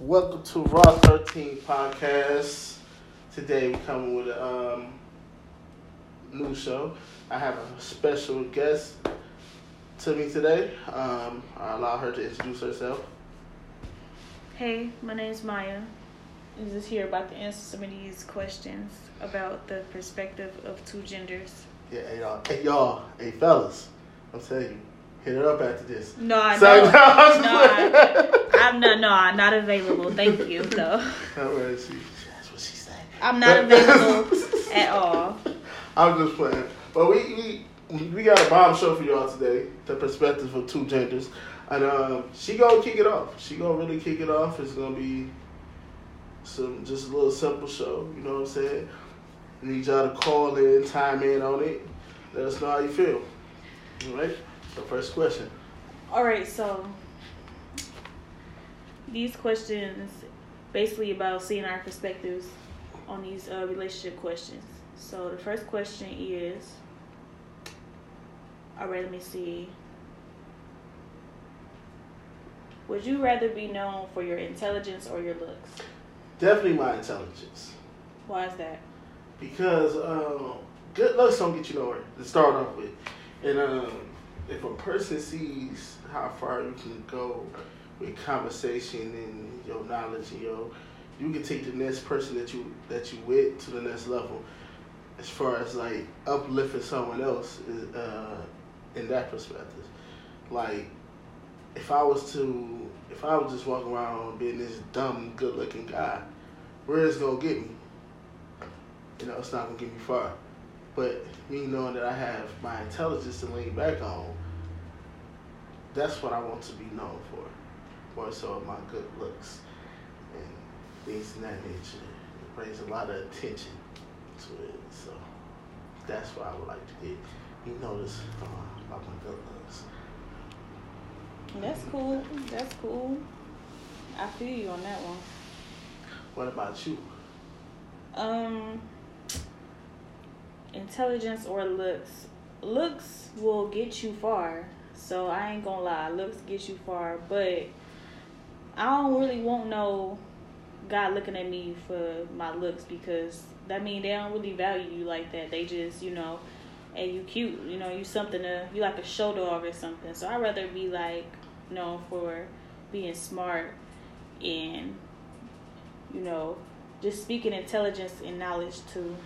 Welcome to Raw 13 podcast. Today we're coming with a um, new show. I have a special guest to me today. Um, I allow her to introduce herself. Hey, my name is Maya. I'm just here about to answer some of these questions about the perspective of two genders. Yeah, hey y'all, hey y'all, hey fellas, I'm telling you, hit it up after this. No, I So- know. No, I, I'm not. No, I'm not available. Thank you, though. All right, she- That's what she said. I'm not available at all. I'm just playing. But we, we we got a bomb show for y'all today. The perspective of two genders, and um, she gonna kick it off. She gonna really kick it off. It's gonna be some just a little simple show. You know what I'm saying? Need y'all to call in, time in on it. Let us know how you feel. All right. So first question. All right, so these questions basically about seeing our perspectives on these uh, relationship questions. So the first question is, all right, let me see. Would you rather be known for your intelligence or your looks? Definitely my intelligence. Why is that? because um, good looks don't get you nowhere to start off with. And um, if a person sees how far you can go with conversation and your knowledge and your, you can take the next person that you that you with to the next level. As far as like uplifting someone else uh, in that perspective, like if I was to if I was just walking around being this dumb good looking guy, where is it gonna get me? you know, it's not gonna get me far. But me knowing that I have my intelligence to lean back on, that's what I want to be known for. More so of my good looks and things of that nature. It brings a lot of attention to it. So that's why I would like to get you notice uh, about my good looks. That's cool. That's cool. I feel you on that one. What about you? Um, intelligence or looks. Looks will get you far. So I ain't gonna lie, looks get you far. But I don't really want no God looking at me for my looks because that mean they don't really value you like that. They just, you know, hey, you cute. You know, you something to you like a show dog or something. So I'd rather be like known for being smart and you know just speaking intelligence and knowledge to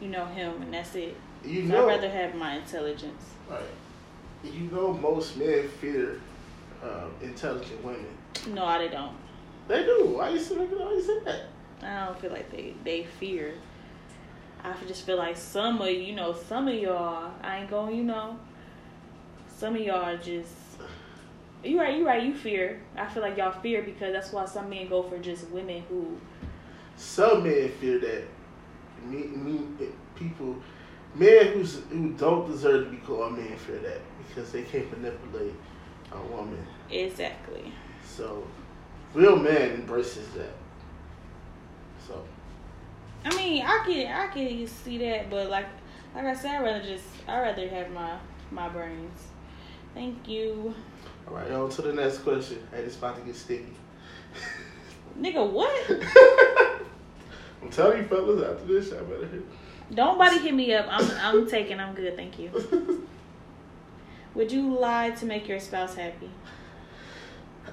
you know him and that's it You know, i'd rather have my intelligence right? You know, most men fear uh, intelligent women. No i don't They do. Why you say why you say that? i don't feel like they they fear i just feel like some of you know some of y'all i ain't going you know some of y'all are just you right you right you fear i feel like y'all fear because that's why some men go for just women who Some men fear that me, me, eh, people, men who's, who don't deserve to be called men fear that because they can't manipulate a woman. exactly So, real man embraces that. So, I mean, I can I can see that, but like like I said, I rather just I rather have my my brains. Thank you, all right, on to the next question. Hey, it's about to get sticky. nigga. What? I'm telling you, fellas, after this, I better hit. Don't nobody hit me up. I'm I'm taking. I'm good. Thank you. Would you lie to make your spouse happy?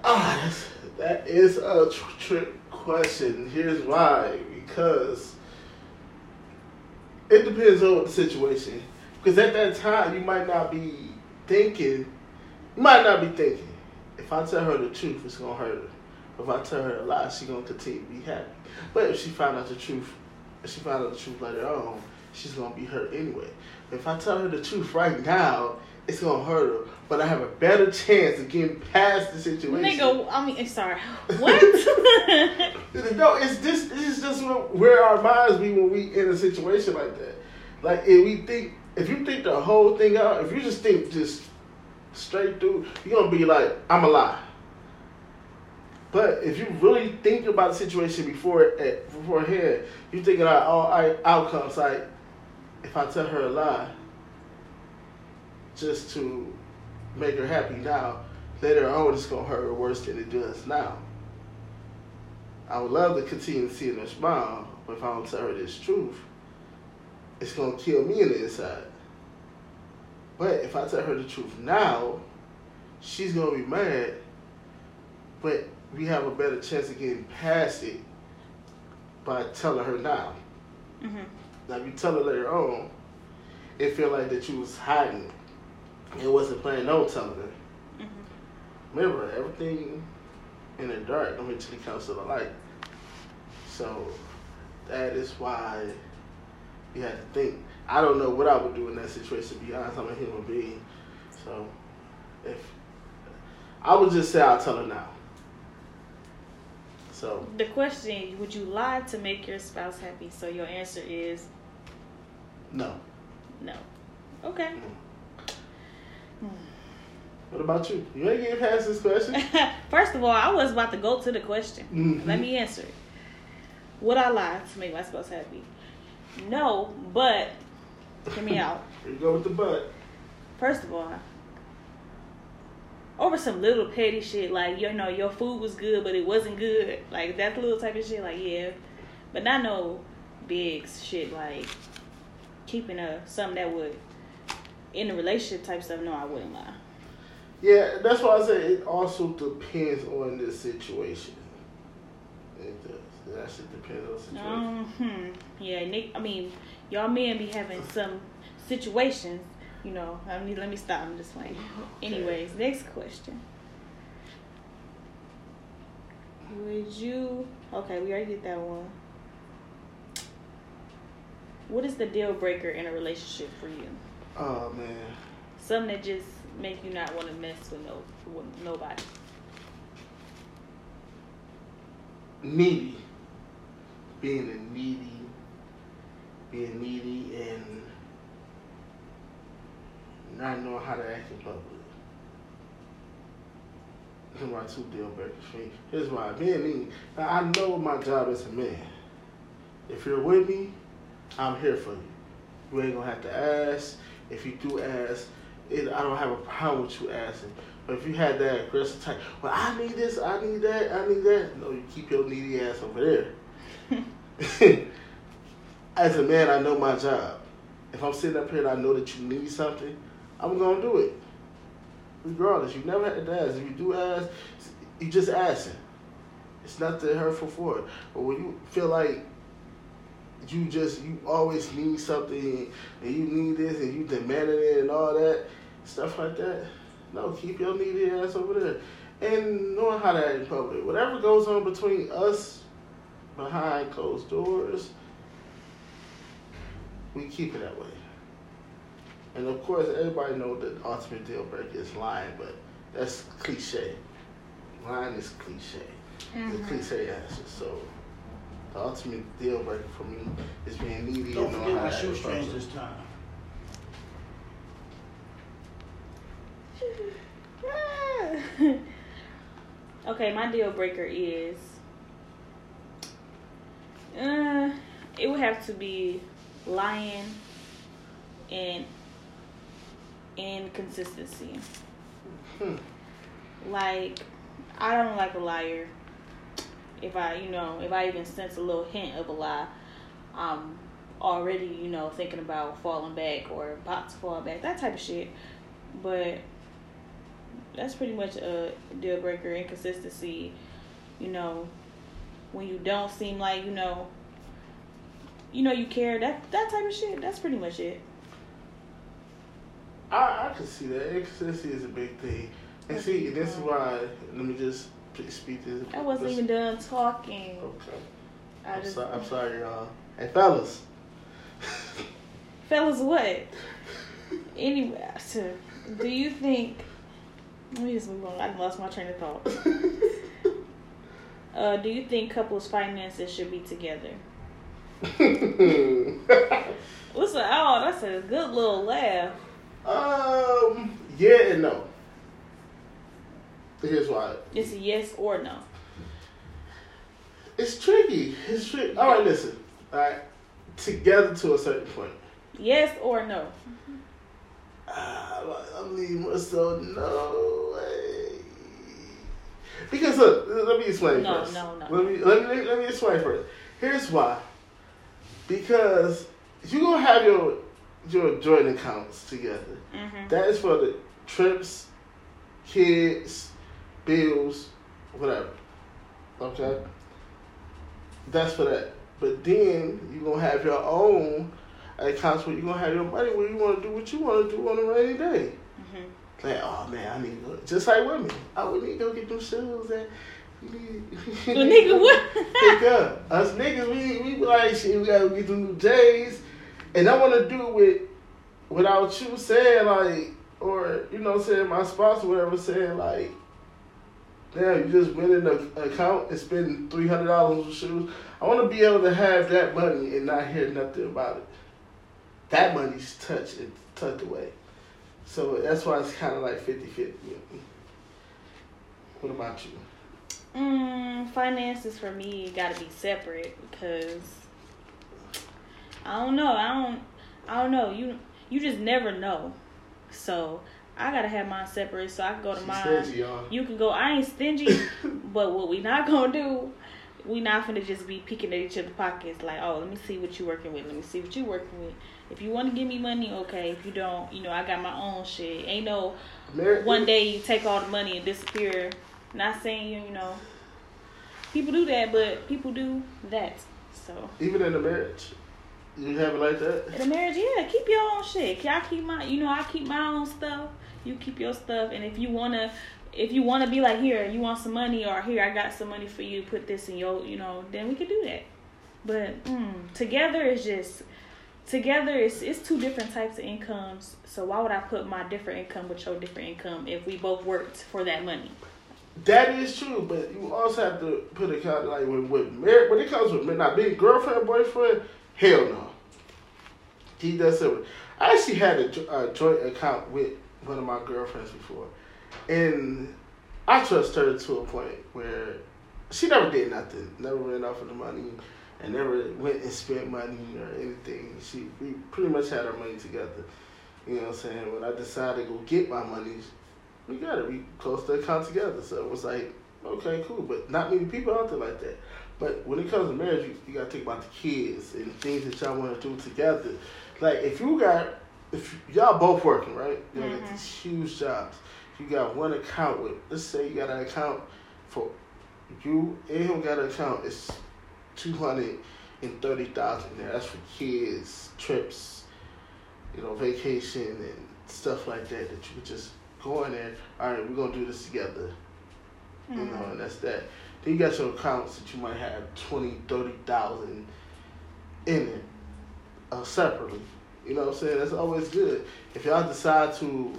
Ah, that is a tr- trick question. Here's why. Because it depends on the situation. Because at that time, you might not be thinking, you might not be thinking, if I tell her the truth, it's going to hurt her. If I tell her a lie, she's going to continue to be happy. But if she found out the truth, if she found out the truth later on, she's to be hurt anyway. If I tell her the truth right now, it's going to hurt her. But I have a better chance of getting past the situation. Nigga, I mean, eh, sorry. What? No, it's this. This is just where- where our minds be when we in a situation like that. Like if we think, if you think the whole thing out, if you just think just straight through, you're gonna be like, I'm a lie. But if you really think about the situation before it beforehand, you thinking about all outcomes. Like if I tell her a lie, just to make her happy now, later on it's gonna hurt her worse than it does now. I would love to continue seeing her smile, but if I don't tell her this truth, it's gonna kill me in the inside. But if I tell her the truth now, she's gonna be mad. But we have a better chance of getting past it by telling her now. Mm-hmm. Now, if you tell her later on, it feel like that you was hiding It wasn't planning on telling her. Mm-hmm. Remember, everything in the dark eventually comes to the light. So that is why you have to think. I don't know what I would do in that situation. To be honest, I'm a human being. So if I would just say I'll tell her now. So The question: Would you lie to make your spouse happy? So your answer is no. no. Okay. What about you? You ain't getting past this question. First of all, I was about to go to the question. Mhm. Let me answer it. Would I lie to make my spouse happy? No, but hear me out. Here you go with the butt. First of all, over some little petty shit like you know your food was good but it wasn't good, like that little type of shit, like yeah, but not no big shit like keeping a something that would in a relationship type stuff. No, I wouldn't lie. Yeah, that's why I say it also depends on the situation. It does. That shit depends on the situation. Um, hmm. Yeah, Nick. I mean, y'all men be having some situations. You know. I mean, let me stop. I'm just playing. Anyways, next question. Would you? Okay, we already did that one. What is the deal breaker in a relationship for you? Oh man. Something that just make you not want to mess with no with nobody. Needy. Being a needy being needy and not knowing how to act in public. These are my two deal breakers for me. Here's why. Being. Now, I know my job as a man. If you're with me, I'm here for you. You ain't gonna have to ask. If you do ask, it, I don't have a problem with you asking. But if you had that aggressive type, well, I need this, I need that, I need that. No, you keep your needy ass over there. As a man, I know my job. If I'm sitting up here and I know that you need something, I'm gonna do it. Regardless, you never had to ask. If you do ask, you just ask asking. It's nothing hurtful for it. But when you feel like you just you always need something and you need this and you demanding it and all that stuff like that. No, keep your needy ass over there. And knowing how to act in public. Whatever goes on between us behind closed doors, we keep it that way. And of course everybody know that the ultimate deal breaker is lying, but that's cliche. Lying is cliche. The cliche answer. So the ultimate deal breaker for me is being needy Don't and knowing forget how my to act in shoestrings this time. okay, my deal breaker is uh it would have to be lying and inconsistency. Hmm. Like I don't like a liar. If I, you know, if I even sense a little hint of a lie, I'm already, you know, thinking about falling back or about to fall back, that type of shit. But that's pretty much a deal breaker. Inconsistency, you know, when you don't seem like you know, you know, you care. That that type of shit. That's pretty much it. I, can see that. Inconsistency is a big thing. And see, this is why, let me just speak this. I wasn't this- even done talking. Okay. I I'm, just, so, I'm sorry, y'all. Hey, fellas. fellas, what? Anyway, so, do you think? Let me just move on. I lost my train of thought. Uh, do you think couples' finances should be together? What's the oh? That's a good little laugh. Um, yeah and no. Here's why. It's a yes or no. It's tricky. It's tricky. All right, listen. All right, together to a certain point. Yes or no. Ah, I'm leaving myself no way. Because look, let me explain No, first. no, no. Let me let me let me explain first. Here's why. Because you gonna have your your joint accounts together. Mm-hmm. That is for the trips, kids, bills, whatever. Okay? That's for that. But then you're going to have your own accounts where you're going to have your money where you want to do what you want to do on a rainy day. Mm-hmm. Like, oh man, I need to go. Just like women. I we need to go get them shoes and we need. The nigga what? Pick up. Us niggas, we, we like, shit, we gotta get them new J's. And I want to do it with, without you saying, like, or, you know, saying my spouse whatever, saying, like, damn, you just went in the account and spend $300 on shoes. I want to be able to have that money and not hear nothing about it. That money's touched and tucked away. So that's why it's kind of like 50 50. What about you? Mm, finances for me got to be separate because I don't know. I don't. I don't know. You you just never know. So I gotta have mine separate so I can go to She's mine. stingy, y'all. You can go. I ain't stingy, but what we not gonna do, we not gonna just be peeking at each other's pockets like, oh, let me see what you working with. Let me see what you working with. If you want to give me money, okay. If you don't, you know, I got my own shit. Ain't no Mar- one day you take all the money and disappear. Not saying you, you know, people do that, but people do that. So Even in a marriage, you have it like that? in a marriage, yeah, keep your own shit. I keep my, you know, I keep my own stuff. You keep your stuff, and if you wanna, if you wanna be like, here, you want some money, or here, I got some money for you. Put this in your, you know, then we could do that. But mm, together is just together. It's it's two different types of incomes. So why would I put my different income with your different income if we both worked for that money? That is true, but you also have to put a kind of like with, with marriage, when it comes with not being girlfriend, boyfriend, hell no. He does it. I actually had a, a joint account with one of my girlfriends before, and I trust her to a point where she never did nothing, never ran off of the money, and never went and spent money or anything. She we pretty much had our money together. You know what I'm saying? When I decided to go get my money, we got it. We closed the account together. So it was like, okay, cool. But not many people out there like that. But when it comes to marriage, you, you got to think about the kids and things that y'all want to do together. Like if you got, if y'all both working, right? You got Mhm. these huge jobs. You got one account with, let's say you got an account for you and him got an account. It's two hundred and thirty thousand there. That's for kids, trips, you know, vacation and stuff like that. That you could just go in there. All right, we're gonna do this together. You Mm-hmm. know, and that's that. Then you got your accounts that you might have twenty, thirty thousand in it uh, separately. You know what I'm saying? That's always good. If y'all decide to,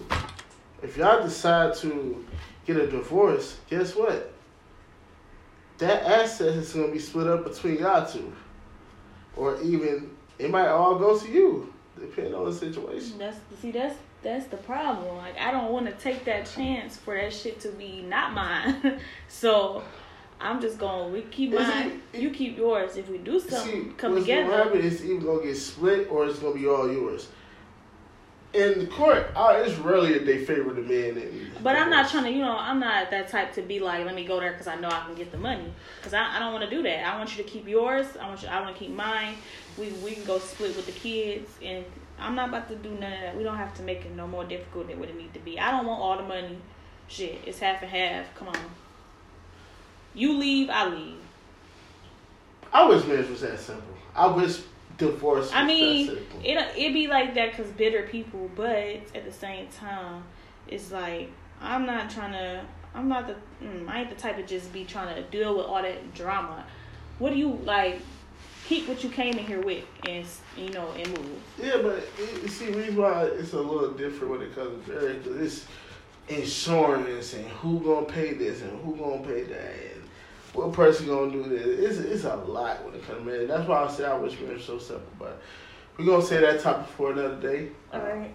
if y'all decide to get a divorce, guess what? That asset is gonna be split up between y'all two, or even it might all go to you, depending on the situation. That's see that's that's the problem. Like I don't want to take that chance for that shit to be not mine. so I'm just gonna we keep Is mine. it- you keep yours. If we do See, something, come what's gonna together. happen is either gonna get split or it's gonna be all yours. In the court, uh, it's rarely that they favor the man. And But I'm not trying to, you know, I'm not that type to be like, let me go there because I know I can get the money. Because I, I don't want to do that. I want you to keep yours. I want you. I want to keep mine. We we can go split with the kids, and I'm not about to do none of that. We don't have to make it no more difficult than what it need to be. I don't want all the money. Shit, it's half and half. Come on. You leave, I leave. I wish marriage was that simple. I wish divorce. Was I mean, that simple. it it be like that because bitter people, but at the same time, it's like I'm not trying to. I'm not the. Mm, I ain't the type to just be trying to deal with all that drama. What do you like? Keep what you came in here with, and you know, and move. Yeah, but it, see, reason why it's a little different when it comes to marriage. It's insurance and who gonna pay this and who gonna pay that and what person gonna do this. It's it's a lot when it comes to marriage. That's why I say I wish marriage was so simple. But we're gonna say that topic for another day. All right.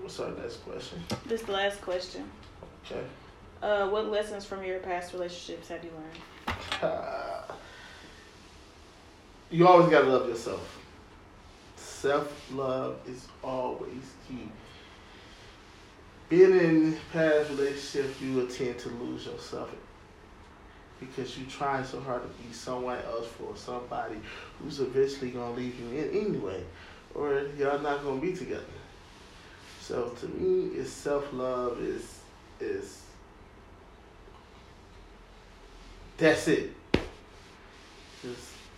What's our next question? This the last question. Okay. Uh, what lessons from your past relationships have you learned? Uh, you always gotta love yourself. Self love is always key. Being in past relationships, you will tend to lose yourself because you're trying so hard to be someone else for somebody who's eventually gonna leave you in anyway, or y'all not gonna be together. So to me, it's self love is is that's it.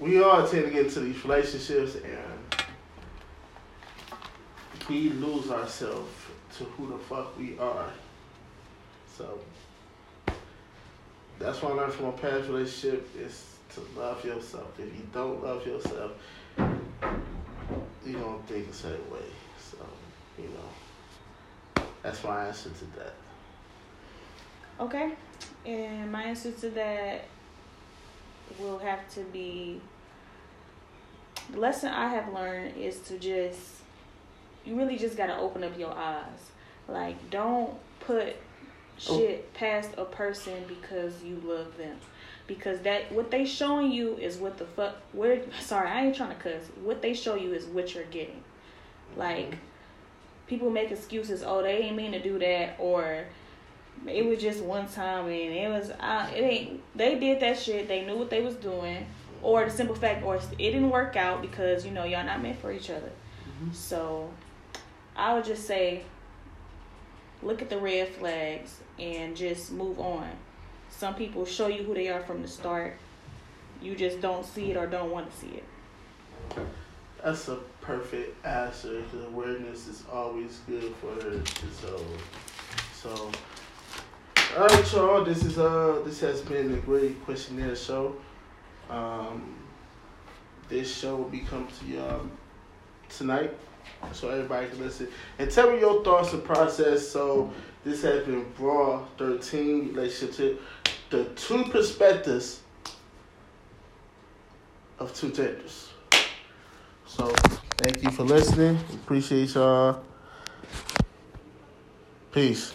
We all tend to get into these relationships and we lose ourselves to who the fuck we are. So that's what I learned from a past relationship is to love yourself. If you don't love yourself, you don't think the certain way. So, you know, that's my answer to that. Okay. And my answer to that will have to be lesson I have learned is to just you really just gotta open up your eyes. Like don't put oh. shit past a person because you love them. Because that what they showing you is what the fuck where sorry, I ain't trying to cuss. What they show you is what you're getting. Like people make excuses, oh they ain't mean to do that or it was just one time and it was uh, it ain't they did that shit they knew what they was doing or the simple fact or it didn't work out because you know y'all not meant for each other mm-hmm. so i would just say look at the red flags and just move on some people show you who they are from the start you just don't see it or don't want to see it that's a perfect answer because awareness is always good for her so so all right, y'all. This is uh, this has been a great questionnaire show. Um, this show will be coming to y'all tonight, so everybody can listen and tell me your thoughts and process. So this has been Raw Thirteen relationship the two perspectives of two genders. So thank you for listening. Appreciate y'all. Peace.